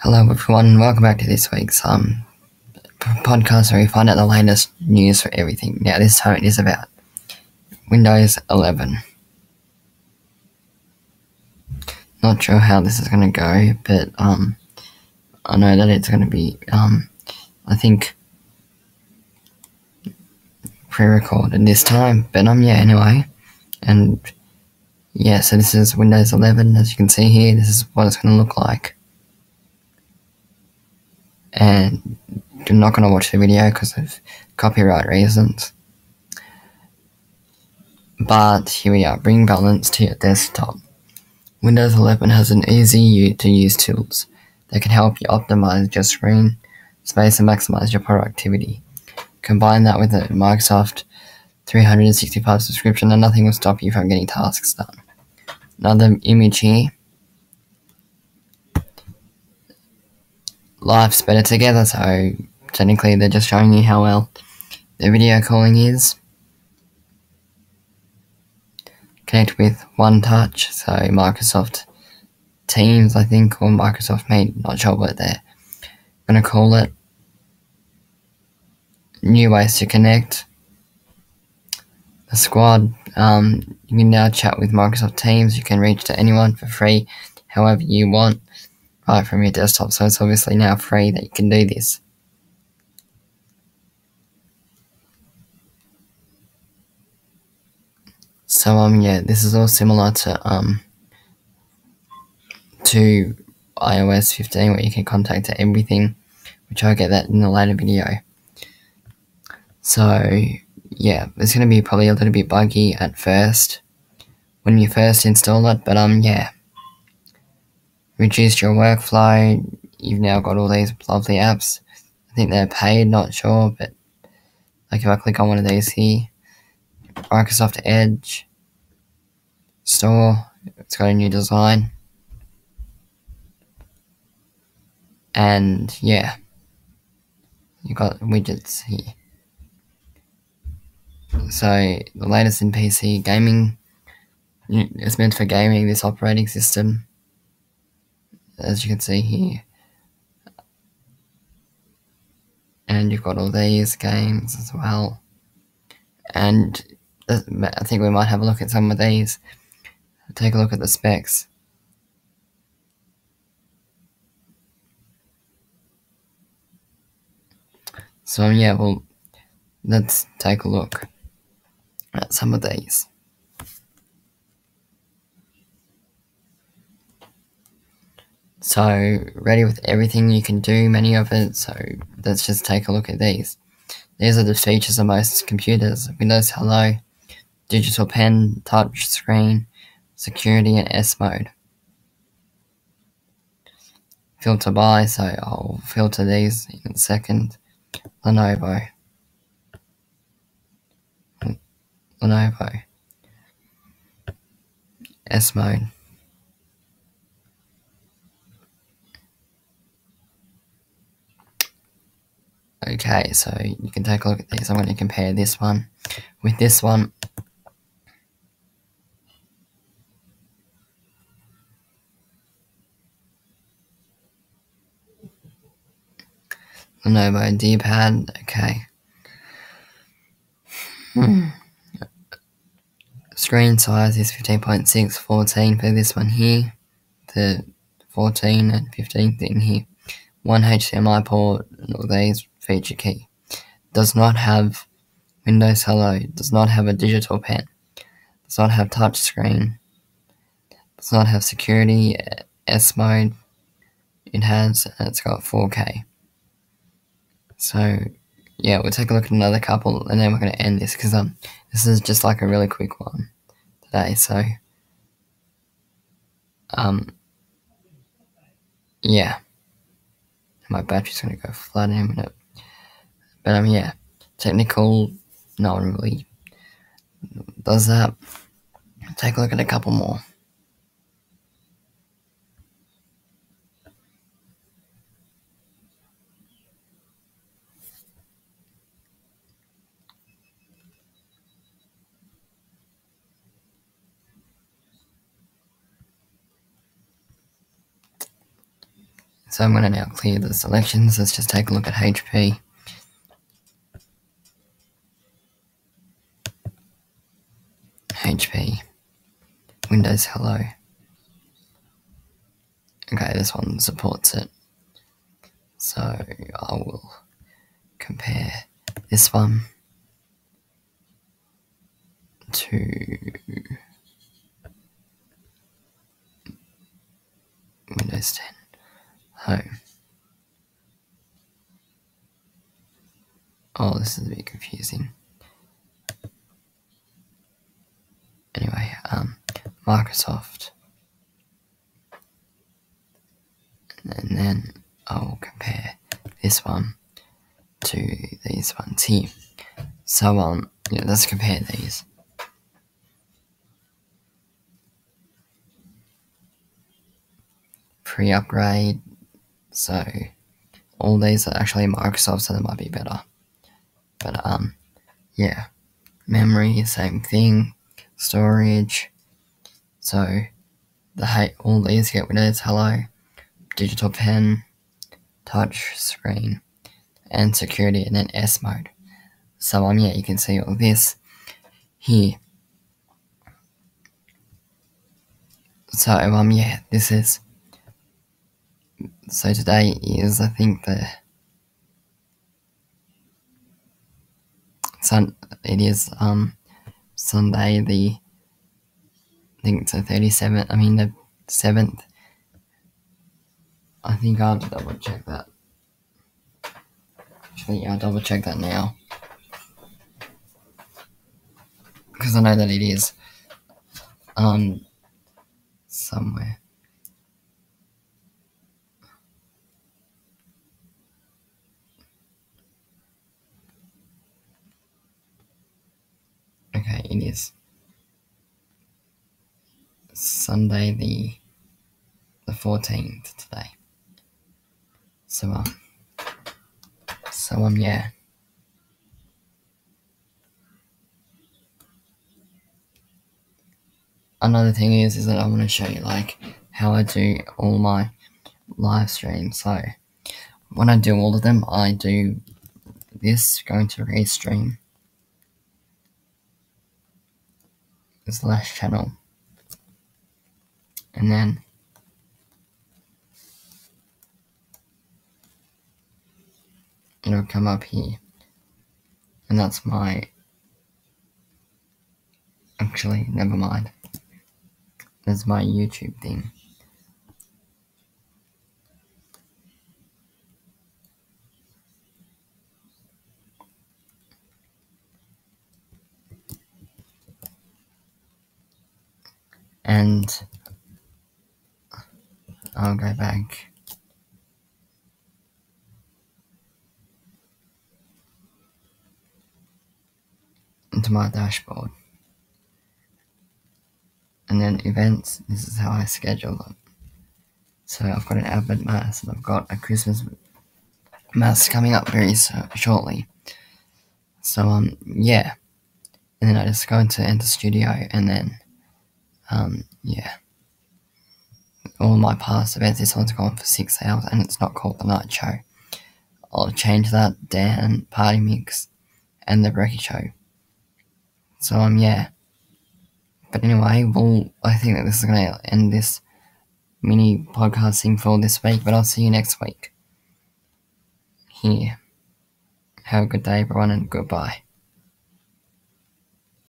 Hello everyone, and welcome back to this week's um podcast where we find out the latest news for everything. Now this time it is about Windows 11. Not sure how this is going to go, but um I know that it's going to be um I think pre-recorded this time, but um yeah anyway, and yeah so this is Windows 11 as you can see here. This is what it's going to look like and you're not going to watch the video because of copyright reasons. But here we are, bring balance to your desktop. Windows 11 has an easy to use tools that can help you optimize your screen space and maximize your productivity. Combine that with a Microsoft 365 subscription and nothing will stop you from getting tasks done. Another image here life's better together, so technically they're just showing you how well the video calling is. Connect with One Touch, so Microsoft Teams, I think, or Microsoft Meet, not sure what they're gonna call it. New ways to connect. The squad, um, you can now chat with Microsoft Teams, you can reach to anyone for free however you want right from your desktop, so it's obviously now free that you can do this. So um yeah, this is all similar to um to iOS 15 where you can contact everything, which I'll get that in a later video. So yeah, it's gonna be probably a little bit buggy at first when you first install it, but um yeah reduced your workflow. You've now got all these lovely apps. I think they're paid, not sure, but like if I click on one of these here, Microsoft Edge store, it's got a new design. And yeah, you got widgets here. So the latest in PC gaming, it's meant for gaming. This operating system as you can see here. And you've got all these games as well. And I think we might have a look at some of these. Take a look at the specs. So yeah, well, let's take a look at some of these. So, ready with everything you can do, many of it. So, let's just take a look at these. These are the features of most computers Windows Hello, digital pen, touch screen, security, and S mode. Filter by, so I'll filter these in a second. Lenovo. Lenovo. S mode. Okay, so you can take a look at this. I'm going to compare this one with this one. Lenovo IdeaPad, okay. Hmm. Screen size is 15.6, 14 for this one here. The 14 and 15 thing here. One HDMI port and all these feature key. Does not have Windows Hello. Does not have a digital pen. Does not have touch screen. Does not have security S mode. It has, and it's got 4K. So, yeah, we'll take a look at another couple, and then we're going to end this because um, this is just like a really quick one today. So, um, yeah, my battery's to go flat in a minute. But um, yeah, technical, no one really does that. Take a look at a couple more. So I'm going to now clear the selections. Let's just take a look at HP. HP. Windows Hello. Okay, this one supports it. So I will compare this one to Windows 10 Home. Oh, this is a bit confusing. Anyway, um, Microsoft. And then I'll compare this one to these ones here. So, um, yeah, let's compare these. Pre-upgrade, so all these are actually Microsoft, so they might be better. But, um, yeah. Memory, same thing. Storage. So, the hate all these get Windows Hello, digital pen, touch screen, and security, and then S mode. So, um, yeah, you can see all this here. So, um, yeah, this is. So today is, I think, the Sun. It is um Sunday the. I think it's the thirty seventh. I mean the seventh. I think I'll double check that. Actually, yeah, I'll double check that now. Because I know that it is. Um. Somewhere. Okay, it is Sunday the the fourteenth today. So um, so um, yeah. Another thing is, is that I want to show you like how I do all my live streams. So when I do all of them, I do this going to restream slash channel. And then it'll come up here. And that's my actually never mind. That's my YouTube thing and I'll go back. Into my dashboard. And then events this is how I schedule them. So I've got an Advent Mass and I've got a Christmas Mass coming up very shortly. So um yeah. And then I just go into Enter Studio and then um, yeah. All my past events, this one's gone for six hours and it's not called the night show. I'll change that Dan Party Mix and the Brekkie Show. So um yeah. But anyway, well I think that this is gonna end this mini podcasting for this week, but I'll see you next week. Here. Have a good day everyone and goodbye.